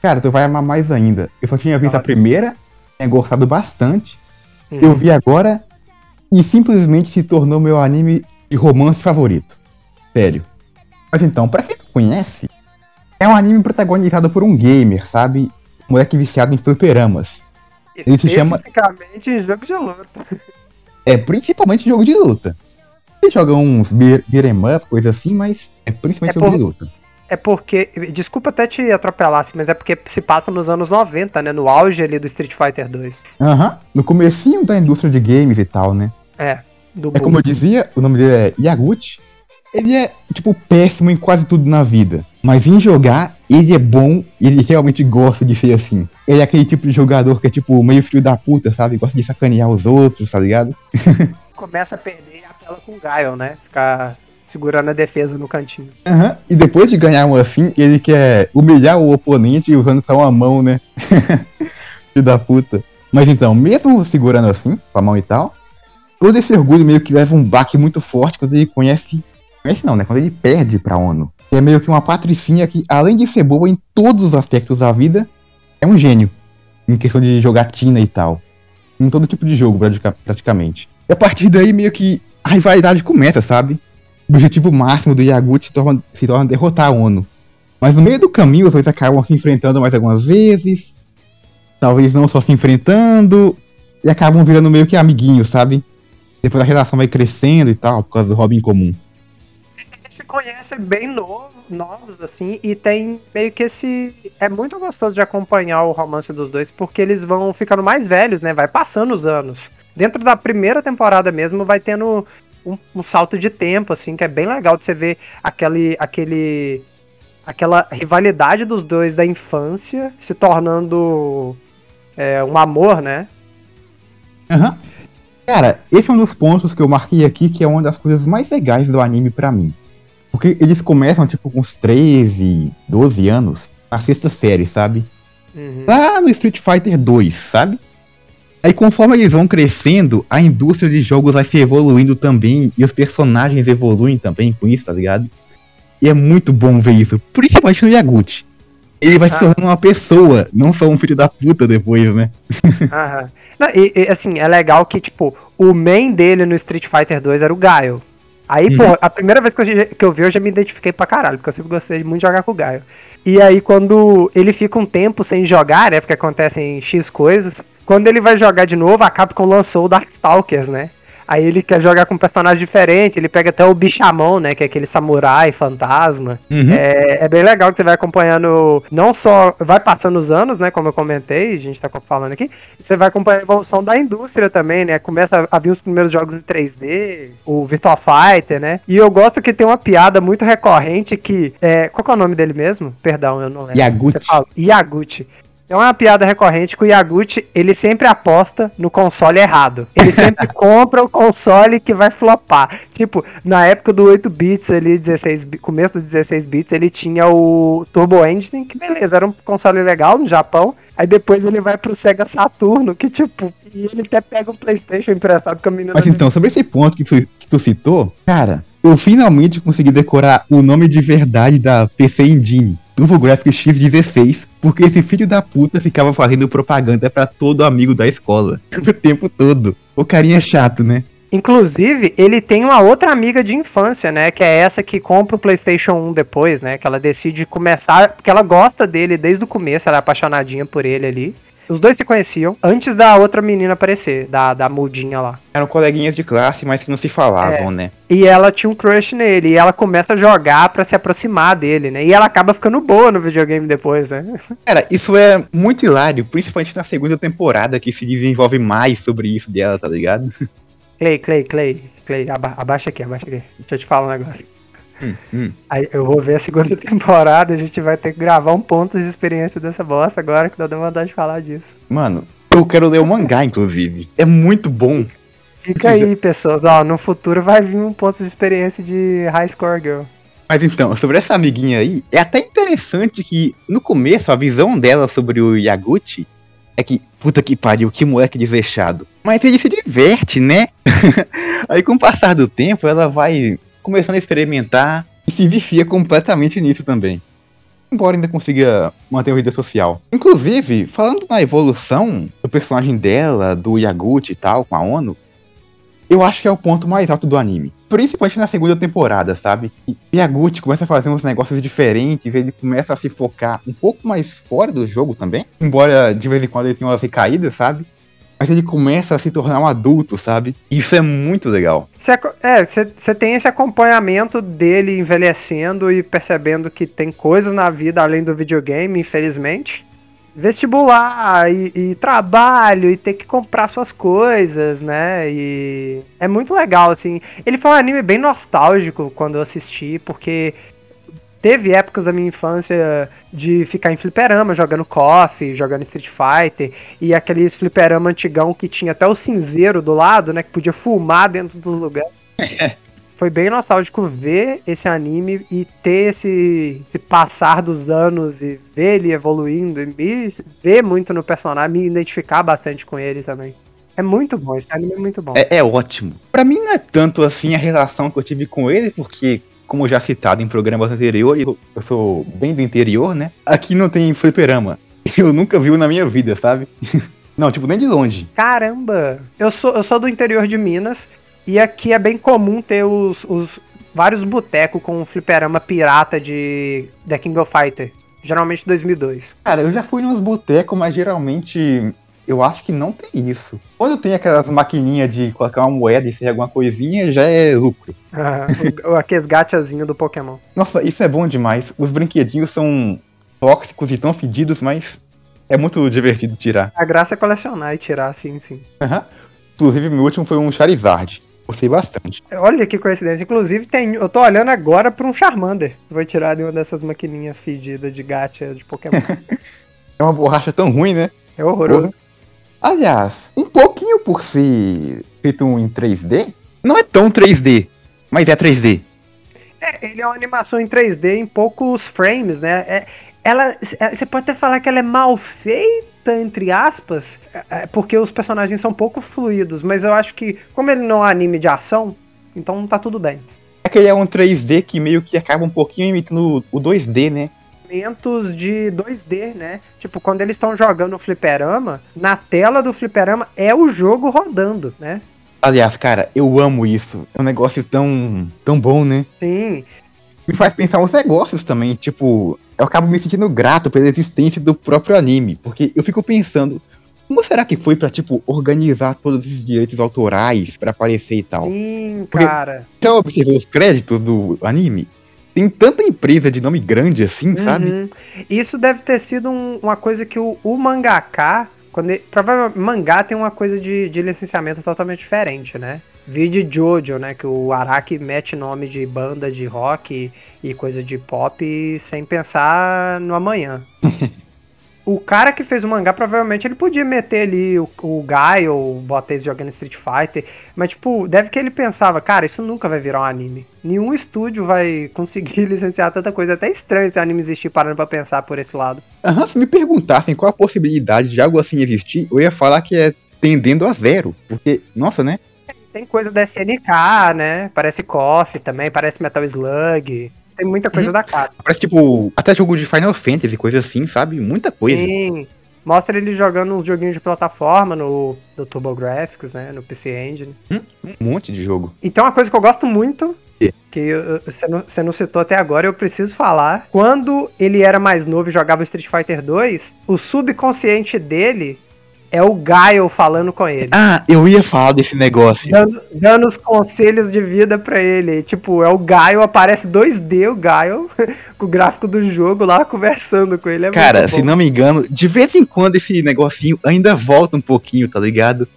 Speaker 1: Cara, tu vai amar mais ainda. Eu só tinha visto Nossa. a primeira, tinha gostado bastante. Uhum. Eu vi agora e simplesmente se tornou meu anime de romance favorito. Sério. Mas então, pra quem não conhece, é um anime protagonizado por um gamer, sabe? Um moleque viciado em fliperamas.
Speaker 2: Ele se chama. Especificamente jogo de luta.
Speaker 1: É, principalmente jogo de luta. Ele joga uns beat'em up, coisa assim, mas é principalmente é jogo por... de luta.
Speaker 2: É porque, desculpa até te atropelar, assim, mas é porque se passa nos anos 90, né? No auge ali do Street Fighter 2.
Speaker 1: Aham, uhum, no comecinho da indústria de games e tal, né?
Speaker 2: É,
Speaker 1: do É como eu dizia, o nome dele é Yaguchi. Ele é, tipo, péssimo em quase tudo na vida. Mas em jogar, ele é bom e ele realmente gosta de ser assim. Ele é aquele tipo de jogador que é, tipo, meio filho da puta, sabe? Gosta de sacanear os outros, tá ligado?
Speaker 2: Começa a perder a tela com o Gaio, né? Ficar segurando a defesa no cantinho.
Speaker 1: Uhum. E depois de ganhar um assim, ele quer humilhar o oponente usando só uma mão, né? Filho da puta. Mas então, mesmo segurando assim, com a mão e tal, todo esse orgulho meio que leva um baque muito forte quando ele conhece. Conhece não, né? Quando ele perde pra ONU. é meio que uma patricinha que, além de ser boa em todos os aspectos da vida, é um gênio. Em questão de jogatina e tal. Em todo tipo de jogo, praticamente. E a partir daí, meio que a rivalidade começa, sabe? O objetivo máximo do Yagut se torna, se torna derrotar a ONU. Mas no meio do caminho, os dois acabam se enfrentando mais algumas vezes. Talvez não só se enfrentando. E acabam virando meio que amiguinhos, sabe? Depois a relação vai crescendo e tal, por causa do em comum.
Speaker 2: Eles se conhecem bem novo, novos, assim, e tem meio que esse. É muito gostoso de acompanhar o romance dos dois, porque eles vão ficando mais velhos, né? Vai passando os anos. Dentro da primeira temporada mesmo, vai tendo um, um salto de tempo, assim, que é bem legal de você ver aquele. aquele aquela rivalidade dos dois da infância se tornando é, um amor, né?
Speaker 1: Uhum. Cara, esse é um dos pontos que eu marquei aqui, que é uma das coisas mais legais do anime para mim. Porque eles começam, tipo, com uns 13, 12 anos, na sexta série, sabe? Uhum. Lá no Street Fighter 2, sabe? Aí conforme eles vão crescendo, a indústria de jogos vai se evoluindo também, e os personagens evoluem também com isso, tá ligado? E é muito bom ver isso, principalmente no Yaguchi. Ele vai ah. se tornando uma pessoa, não só um filho da puta depois, né?
Speaker 2: Aham. Não, e, e, assim, é legal que, tipo, o main dele no Street Fighter 2 era o Gaio. Aí, uhum. pô, a primeira vez que eu, que eu vi, eu já me identifiquei pra caralho, porque eu sempre gostei muito de jogar com o Gaio. E aí, quando ele fica um tempo sem jogar, né, porque acontecem X coisas, quando ele vai jogar de novo, a Capcom lançou o Darkstalkers, né? Aí ele quer jogar com um personagem diferente, ele pega até o bichamão, né? Que é aquele samurai fantasma. Uhum. É, é, bem legal que você vai acompanhando, não só. Vai passando os anos, né? Como eu comentei, a gente tá falando aqui. Você vai acompanhando a evolução da indústria também, né? Começa a vir os primeiros jogos em 3D, o Virtual Fighter, né? E eu gosto que tem uma piada muito recorrente que. É, qual que é o nome dele mesmo? Perdão, eu não lembro.
Speaker 1: Yaguchi.
Speaker 2: Yaguchi. É uma piada recorrente que o Yaguchi, ele sempre aposta no console errado. Ele sempre compra o console que vai flopar. Tipo, na época do 8 bits ali, 16, começo dos 16 bits, ele tinha o Turbo Engine, que beleza, era um console legal no Japão. Aí depois ele vai pro Sega Saturno, que tipo, e ele até pega um Playstation emprestado com a menina.
Speaker 1: Mas então, sobre esse ponto que tu, que tu citou, cara, eu finalmente consegui decorar o nome de verdade da PC Engine. TurboGrafx X16, porque esse filho da puta ficava fazendo propaganda para todo amigo da escola, o tempo todo. O carinha é chato, né?
Speaker 2: Inclusive, ele tem uma outra amiga de infância, né? Que é essa que compra o PlayStation 1 depois, né? Que ela decide começar. Porque ela gosta dele desde o começo, ela é apaixonadinha por ele ali. Os dois se conheciam antes da outra menina aparecer, da, da mudinha lá.
Speaker 1: Eram coleguinhas de classe, mas que não se falavam, é. né?
Speaker 2: E ela tinha um crush nele, e ela começa a jogar para se aproximar dele, né? E ela acaba ficando boa no videogame depois, né?
Speaker 1: Cara, isso é muito hilário, principalmente na segunda temporada, que se desenvolve mais sobre isso dela, tá ligado?
Speaker 2: Clay, Clay, Clay, Clay, aba abaixa aqui, abaixa aqui. Deixa eu te falar um negócio. Hum, hum. Aí eu vou ver a segunda temporada, a gente vai ter que gravar um ponto de experiência dessa bosta agora que dá vontade de falar disso.
Speaker 1: Mano, eu quero ler o mangá, inclusive. É muito bom.
Speaker 2: Fica aí, pessoas. Ó, no futuro vai vir um ponto de experiência de High Score Girl.
Speaker 1: Mas então, sobre essa amiguinha aí, é até interessante que no começo a visão dela sobre o Yaguchi é que, puta que pariu, que moleque desleixado. Mas ele se diverte, né? aí com o passar do tempo ela vai começando a experimentar e se vicia completamente nisso também. Embora ainda consiga manter uma vida social. Inclusive, falando na evolução do personagem dela, do Yaguchi e tal, com a ONU, eu acho que é o ponto mais alto do anime. Principalmente na segunda temporada, sabe? E Yaguchi começa a fazer uns negócios diferentes, ele começa a se focar um pouco mais fora do jogo também. Embora de vez em quando ele tenha umas recaídas, sabe? Mas ele começa a se tornar um adulto, sabe? Isso é muito legal.
Speaker 2: Cê, é, você tem esse acompanhamento dele envelhecendo e percebendo que tem coisas na vida além do videogame, infelizmente. Vestibular e, e trabalho e ter que comprar suas coisas, né? E é muito legal, assim. Ele foi um anime bem nostálgico quando eu assisti, porque teve épocas da minha infância de ficar em fliperama, jogando KOF, jogando Street Fighter, e aqueles fliperama antigão que tinha até o cinzeiro do lado, né, que podia fumar dentro do lugar. Foi bem nostálgico ver esse anime e ter esse, esse passar dos anos e ver ele evoluindo e me ver muito no personagem, me identificar bastante com ele também. É muito bom, esse anime é muito bom.
Speaker 1: É, é ótimo. Para mim não é tanto assim a relação que eu tive com ele, porque como já citado em programas anteriores, eu sou bem do interior, né? Aqui não tem fliperama. Eu nunca vi na minha vida, sabe? Não, tipo, nem de longe.
Speaker 2: Caramba! Eu sou, eu sou do interior de Minas e aqui é bem comum ter os, os vários botecos com fliperama pirata de The King of Fighter. Geralmente 2002.
Speaker 1: Cara, eu já fui nos botecos, mas geralmente eu acho que não tem isso. Quando tem aquelas maquininhas de colocar uma moeda e ser alguma coisinha, já é lucro.
Speaker 2: Ah, o- aqueles gachazinhos do Pokémon.
Speaker 1: Nossa, isso é bom demais. Os brinquedinhos são tóxicos e tão fedidos, mas é muito divertido tirar.
Speaker 2: A graça é colecionar e tirar, sim, sim.
Speaker 1: Aham. Inclusive, meu último foi um Charizard. Gostei bastante.
Speaker 2: Olha que coincidência. Inclusive, tem, eu tô olhando agora pra um Charmander. Vou tirar de uma dessas maquininhas fedidas de gacha de Pokémon.
Speaker 1: É uma borracha tão ruim, né?
Speaker 2: É horroroso.
Speaker 1: Porra. Aliás, um pouquinho por ser feito em 3D, não é tão 3D, mas é 3D.
Speaker 2: É, ele é uma animação em 3D em poucos frames, né? É, ela, é, você pode até falar que ela é mal feita, entre aspas, é, é, porque os personagens são pouco fluidos, mas eu acho que, como ele não é um anime de ação, então tá tudo bem.
Speaker 1: É que ele é um 3D que meio que acaba um pouquinho imitando o 2D, né?
Speaker 2: Momentos de 2D, né? Tipo, quando eles estão jogando o fliperama, na tela do fliperama é o jogo rodando, né?
Speaker 1: Aliás, cara, eu amo isso. É um negócio tão, tão bom, né?
Speaker 2: Sim,
Speaker 1: Me faz pensar uns negócios também, tipo, eu acabo me sentindo grato pela existência do próprio anime, porque eu fico pensando, como será que foi pra, tipo, organizar todos os direitos autorais pra aparecer e tal?
Speaker 2: sim,
Speaker 1: Porque-
Speaker 2: cara.
Speaker 1: Já observou os créditos do anime? Tem tanta empresa de nome grande assim, sabe?
Speaker 2: Uhum. Isso deve ter sido um- uma coisa que o, o mangaka, quando ele, provavelmente mangá tem uma coisa de, de licenciamento totalmente diferente, né? Vídeo Jojo, né? Que o Araki mete nome de banda de rock e, e coisa de pop sem pensar no amanhã. o cara que fez o mangá, provavelmente ele podia meter ali o, o Guy ou botar ele jogando Street Fighter, mas tipo, deve que ele pensava, cara, isso nunca vai virar um anime. Nenhum estúdio vai conseguir licenciar tanta coisa. É até estranho esse anime existir parando pra pensar por esse lado.
Speaker 1: Aham, se me perguntassem qual a possibilidade de algo assim existir, eu ia falar que é tendendo a zero. Porque, nossa, né?
Speaker 2: Tem coisa da SNK, né? Parece KOF também, parece Metal Slug. Tem muita coisa
Speaker 1: Uhum.
Speaker 2: da cara.
Speaker 1: Parece tipo, até jogo de Final Fantasy, coisa assim, sabe? Muita coisa.
Speaker 2: Sim. Mostra ele jogando uns joguinhos de plataforma no, no TurboGrafx, né? No PC Engine.
Speaker 1: Um monte de jogo.
Speaker 2: E tem uma coisa que eu gosto muito,
Speaker 1: Quê?
Speaker 2: que você não, você não citou até agora, eu preciso falar. Quando ele era mais novo e jogava Street Fighter 2, o subconsciente dele é o Gaio falando com ele.
Speaker 1: Ah, eu ia falar desse negócio.
Speaker 2: Dando, dando os conselhos de vida pra ele. Tipo, é o Gaio, aparece 2D o Gaio, com o gráfico do jogo lá, conversando com ele. É
Speaker 1: Cara, se não me engano, de vez em quando esse negocinho ainda volta um pouquinho, tá ligado?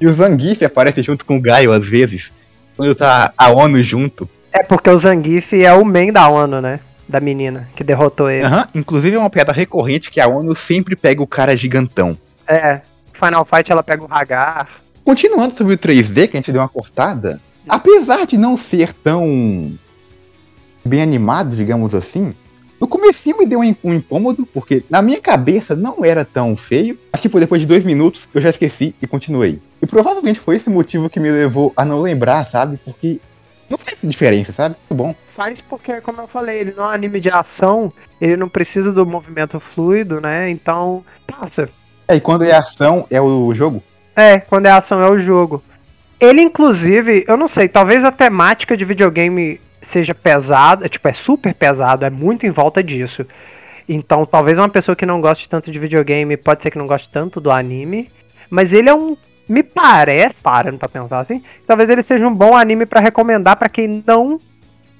Speaker 1: E o Zangief aparece junto com o Gaio às vezes. Quando tá a ONU junto.
Speaker 2: É porque o Zangief é o main da ONU, né? Da menina que derrotou ele.
Speaker 1: Aham, inclusive é uma piada recorrente que a ONU sempre pega o cara gigantão.
Speaker 2: É. Final Fight ela pega o Hagar.
Speaker 1: Continuando sobre o 3D, que a gente deu uma cortada, apesar de não ser tão bem animado, digamos assim, no comecinho me deu um um incômodo, porque na minha cabeça não era tão feio, mas tipo, depois de dois minutos eu já esqueci e continuei. E provavelmente foi esse motivo que me levou a não lembrar, sabe? Porque não faz diferença, sabe? Muito bom.
Speaker 2: Faz porque, como eu falei, ele não é um anime de ação, ele não precisa do movimento fluido, né? Então, passa.
Speaker 1: É, e quando é ação, é o jogo.
Speaker 2: É, quando é ação é o jogo. Ele, inclusive, eu não sei, talvez a temática de videogame seja pesada, tipo, é super pesado, é muito em volta disso. Então, talvez uma pessoa que não goste tanto de videogame pode ser que não goste tanto do anime, mas ele é um. Me parece, parando pra pensar assim, talvez ele seja um bom anime pra recomendar pra quem não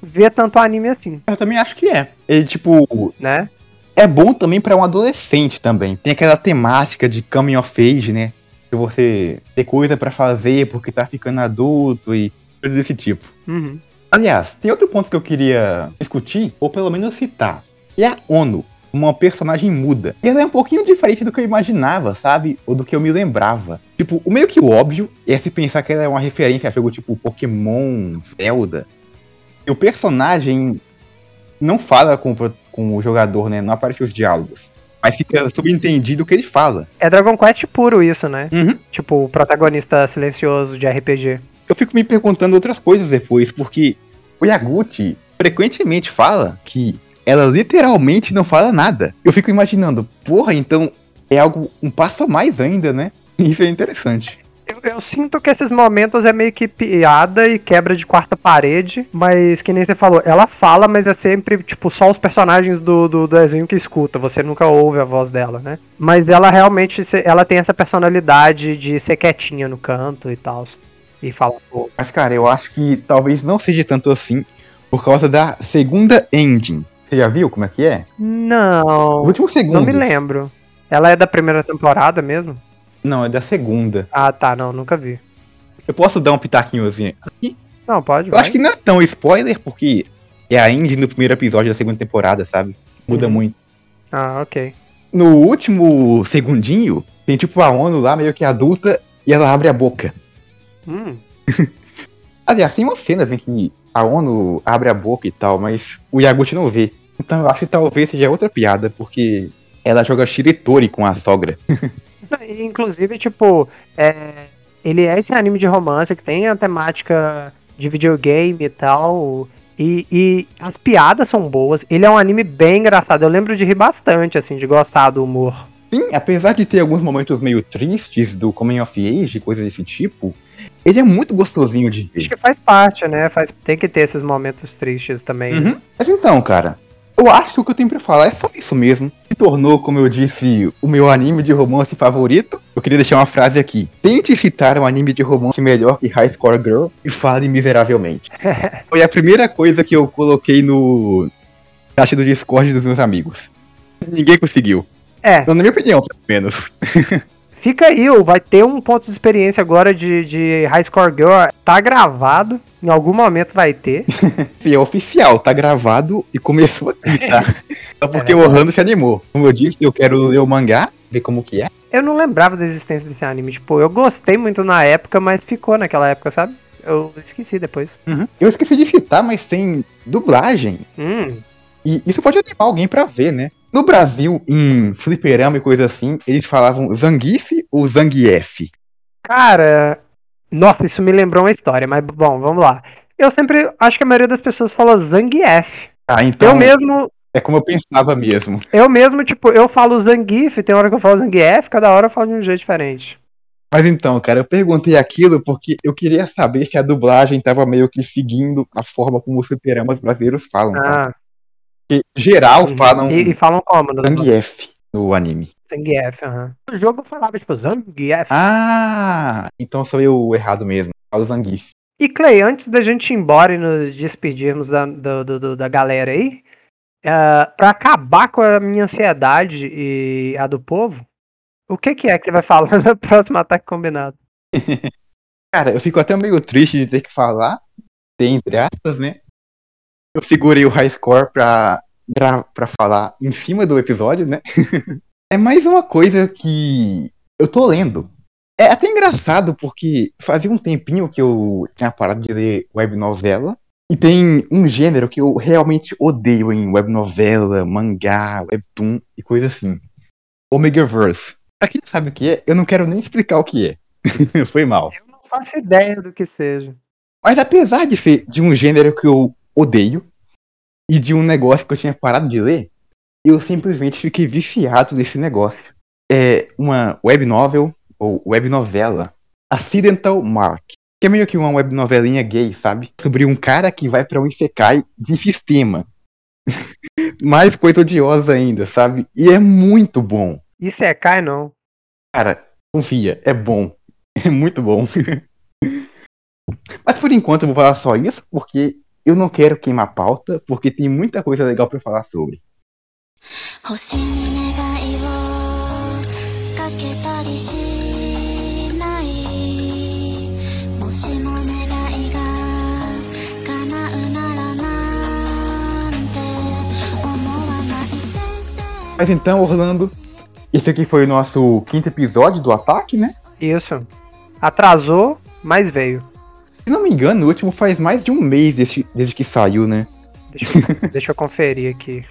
Speaker 2: vê tanto anime assim,
Speaker 1: Eu também acho que é. Ele, tipo,
Speaker 2: né?
Speaker 1: É bom também pra um adolescente também. Tem aquela temática de coming of age, né? Que você ter coisa pra fazer porque tá ficando adulto e coisas desse tipo.
Speaker 2: Uhum.
Speaker 1: Aliás, tem outro ponto que eu queria discutir, ou pelo menos citar. É a ONU, uma personagem muda. E ela é um pouquinho diferente do que eu imaginava, sabe? Ou do que eu me lembrava. Tipo, o meio que o óbvio é se pensar que ela é uma referência a jogo tipo Pokémon, Zelda. E o personagem não fala com, o com o jogador, né? Não aparecem os diálogos. Mas fica subentendido o que ele fala.
Speaker 2: É Dragon Quest puro isso, né?
Speaker 1: Uhum.
Speaker 2: Tipo, o protagonista silencioso de RPG.
Speaker 1: eu fico me perguntando outras coisas depois, porque o Yaguchi frequentemente fala que ela literalmente não fala nada. Eu fico imaginando, porra, então é algo um passo a mais ainda, né? Isso é interessante.
Speaker 2: Eu, eu sinto que esses momentos é meio que piada e quebra de quarta parede, mas que nem você falou, ela fala, mas é sempre, tipo, só os personagens do, do desenho que escuta, você nunca ouve a voz dela, né? Mas ela realmente, ela tem essa personalidade de ser quietinha no canto e tal, e falar pouco.
Speaker 1: Mas, cara, eu acho que talvez não seja tanto assim, por causa da segunda ending. Você já viu como é que é?
Speaker 2: Não.
Speaker 1: O último segundo.
Speaker 2: Não me lembro. Ela é da primeira temporada mesmo?
Speaker 1: Não, é da segunda.
Speaker 2: Ah, tá, não, nunca vi.
Speaker 1: Eu posso dar um pitaquinhozinho aqui?
Speaker 2: Não, pode.
Speaker 1: Eu
Speaker 2: vai.
Speaker 1: acho que não é tão spoiler, porque é a ending do primeiro episódio da segunda temporada, sabe? Muda
Speaker 2: Uhum.
Speaker 1: muito.
Speaker 2: Ah, ok.
Speaker 1: No último segundinho, tem tipo a ONU lá, meio que adulta, e ela abre a boca.
Speaker 2: Hum.
Speaker 1: Aliás, tem umas cenas em que a ONU abre a boca e tal, mas o Yaguchi não vê. Então eu acho que talvez seja outra piada, porque ela joga Shiritori com a sogra.
Speaker 2: Inclusive, tipo, é, ele é esse anime de romance que tem a temática de videogame e tal. E, e as piadas são boas. Ele é um anime bem engraçado. Eu lembro de rir bastante, assim, de gostar do humor.
Speaker 1: Sim, apesar de ter alguns momentos meio tristes do Coming of Age, coisas desse tipo, ele é muito gostosinho de
Speaker 2: Acho
Speaker 1: ver.
Speaker 2: que faz parte, né? Faz, tem que ter esses momentos tristes também.
Speaker 1: Uhum. Mas então, cara, eu acho que o que eu tenho pra falar é só isso mesmo. Se tornou, como eu disse, o meu anime de romance favorito. Eu queria deixar uma frase aqui. Tente citar um anime de romance melhor que High Score Girl e fale miseravelmente. Foi a primeira coisa que eu coloquei no chat do Discord dos meus amigos. Ninguém conseguiu.
Speaker 2: É,
Speaker 1: Na minha opinião, pelo menos.
Speaker 2: fica aí, ó, vai ter um ponto de experiência agora de, de High Score Girl. Tá gravado, em algum momento vai ter.
Speaker 1: Sim, é oficial, tá gravado e começou aqui, tá? Só porque
Speaker 2: É
Speaker 1: o. Orlando se animou. Como eu disse, eu quero ler o mangá, ver como que é.
Speaker 2: Eu não lembrava da existência desse anime. Tipo, eu gostei muito na época, mas ficou naquela época, sabe? Eu esqueci depois.
Speaker 1: Eu esqueci de citar, mas tem dublagem.
Speaker 2: Hum,
Speaker 1: E isso pode animar alguém pra ver, né? No Brasil, em fliperama e coisa assim, eles falavam Zangief ou Zangief.
Speaker 2: cara. Nossa, isso me lembrou uma história, mas bom, vamos lá. Eu sempre acho que a maioria das pessoas fala Zangief.
Speaker 1: Ah, então
Speaker 2: Eu mesmo,
Speaker 1: é como eu pensava mesmo.
Speaker 2: eu mesmo, tipo, eu falo Zangief, tem hora que eu falo Zangief, cada hora eu falo de um jeito diferente.
Speaker 1: Mas então, cara, eu perguntei aquilo porque eu queria saber se a dublagem tava meio que seguindo a forma como os fliperamas brasileiros falam, tá? Porque geral
Speaker 2: uhum.
Speaker 1: falam
Speaker 2: e, e falam como? No
Speaker 1: Zangief no anime.
Speaker 2: Zangief, aham. O jogo falava, tipo, Zangief.
Speaker 1: Ah, então sou eu errado mesmo. Falo Zangief.
Speaker 2: E Clay, antes da gente ir embora e nos despedirmos da, do- do- do- da galera aí, uh, para acabar com a minha ansiedade e a do povo, o que, que é que você vai falar no próximo ataque combinado?
Speaker 1: Cara, eu fico até meio triste de ter que falar, entre aspas, né? Eu segurei o high score pra, pra falar em cima do episódio, né? é mais uma coisa que eu tô lendo. É até engraçado porque fazia um tempinho que eu tinha parado de ler web novela. E tem um gênero que eu realmente odeio em web novela, mangá, webtoon e coisa assim. Omegaverse. Pra quem não sabe o que é, eu não quero nem explicar o que é. Foi mal.
Speaker 2: Eu não faço ideia do que seja.
Speaker 1: Mas apesar de ser de um gênero que eu odeio e de um negócio que eu tinha parado de ler, eu simplesmente fiquei viciado nesse negócio. É uma web novel ou web novela, Accidental Mark, que é meio que uma web novelinha gay, sabe? Sobre um cara que vai pra um isekai de sistema. Mais coisa odiosa ainda, sabe? E é muito bom.
Speaker 2: Isso é Kai, não.
Speaker 1: Cara, confia, é bom. É muito bom. Mas por enquanto eu vou falar só isso, porque eu não quero queimar a pauta, porque tem muita coisa legal para falar sobre. Mas então, Orlando, esse aqui foi o nosso quinto episódio do Ataque, né?
Speaker 2: Isso. Atrasou, mas veio.
Speaker 1: Se não me engano, o último faz mais de um mês desde, desde que saiu, né?
Speaker 2: Deixa eu, deixa eu conferir aqui.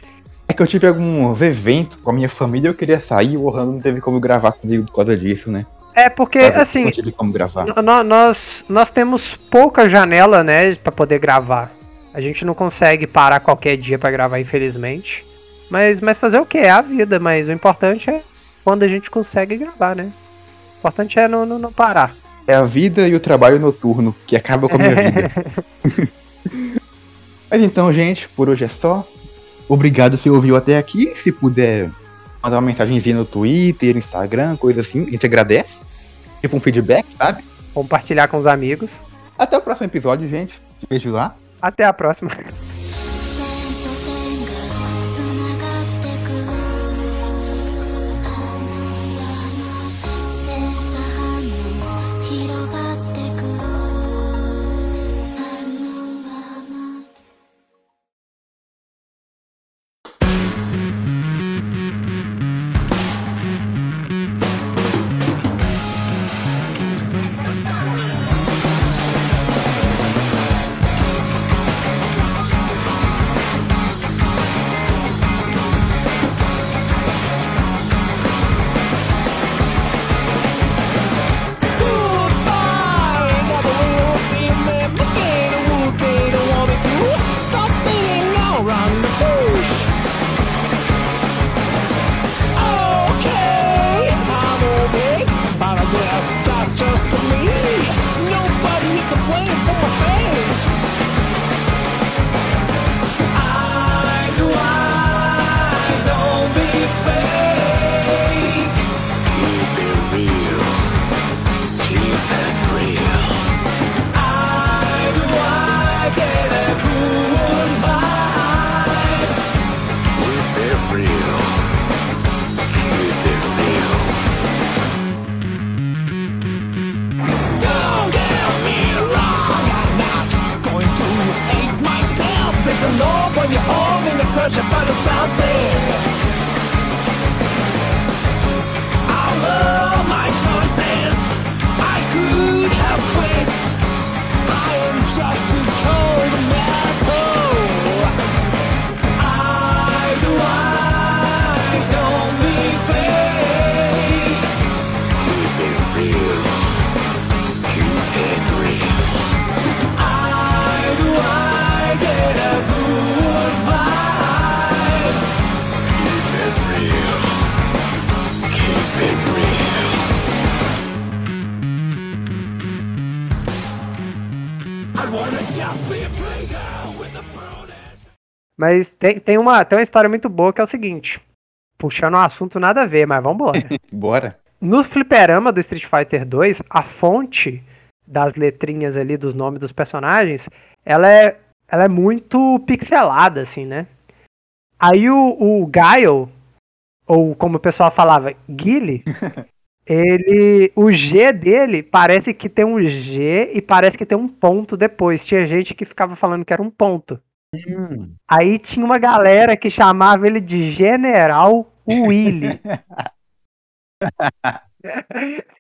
Speaker 1: É que eu tive alguns eventos com a minha família, eu queria sair, e o Orlando não teve como gravar comigo por causa disso, né?
Speaker 2: É porque,
Speaker 1: Mas
Speaker 2: assim,
Speaker 1: Não tive como gravar.
Speaker 2: Nós, nós temos pouca janela, né, pra poder gravar. A gente não consegue parar qualquer dia pra gravar, infelizmente. Mas, mas fazer o que? É a vida, mas o importante é quando a gente consegue gravar, né? O importante é não, não, não parar.
Speaker 1: É a vida e o trabalho noturno que acaba com a minha vida. Mas então, gente, por hoje é só. Obrigado se ouviu até aqui. Se puder mandar uma mensagenzinha no Twitter, Instagram, coisa assim, a gente agradece. Tipo um feedback, sabe?
Speaker 3: Compartilhar com os amigos.
Speaker 1: Até o próximo episódio, gente. Beijo lá.
Speaker 3: Até a próxima. Mas tem, tem, uma, tem uma história muito boa que é o seguinte. Puxando um assunto nada a ver, mas vambora.
Speaker 1: Bora.
Speaker 3: No fliperama do Street Fighter 2, a fonte das letrinhas ali dos nomes dos personagens, ela é, ela é muito pixelada, assim, né? Aí o, o Guile, ou como o pessoal falava, Guile, ele. O G dele parece que tem um G e parece que tem um ponto depois. Tinha gente que ficava falando que era um ponto.
Speaker 1: Hum,
Speaker 3: Aí tinha uma galera que chamava ele de General Willy.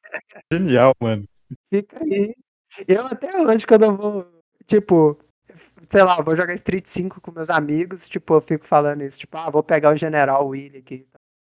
Speaker 1: genial, mano.
Speaker 3: Fica aí. Eu até hoje, quando eu vou, tipo, sei lá, vou jogar Street 5 com meus amigos, tipo, eu fico falando isso, tipo, ah, vou pegar o General Willy aqui.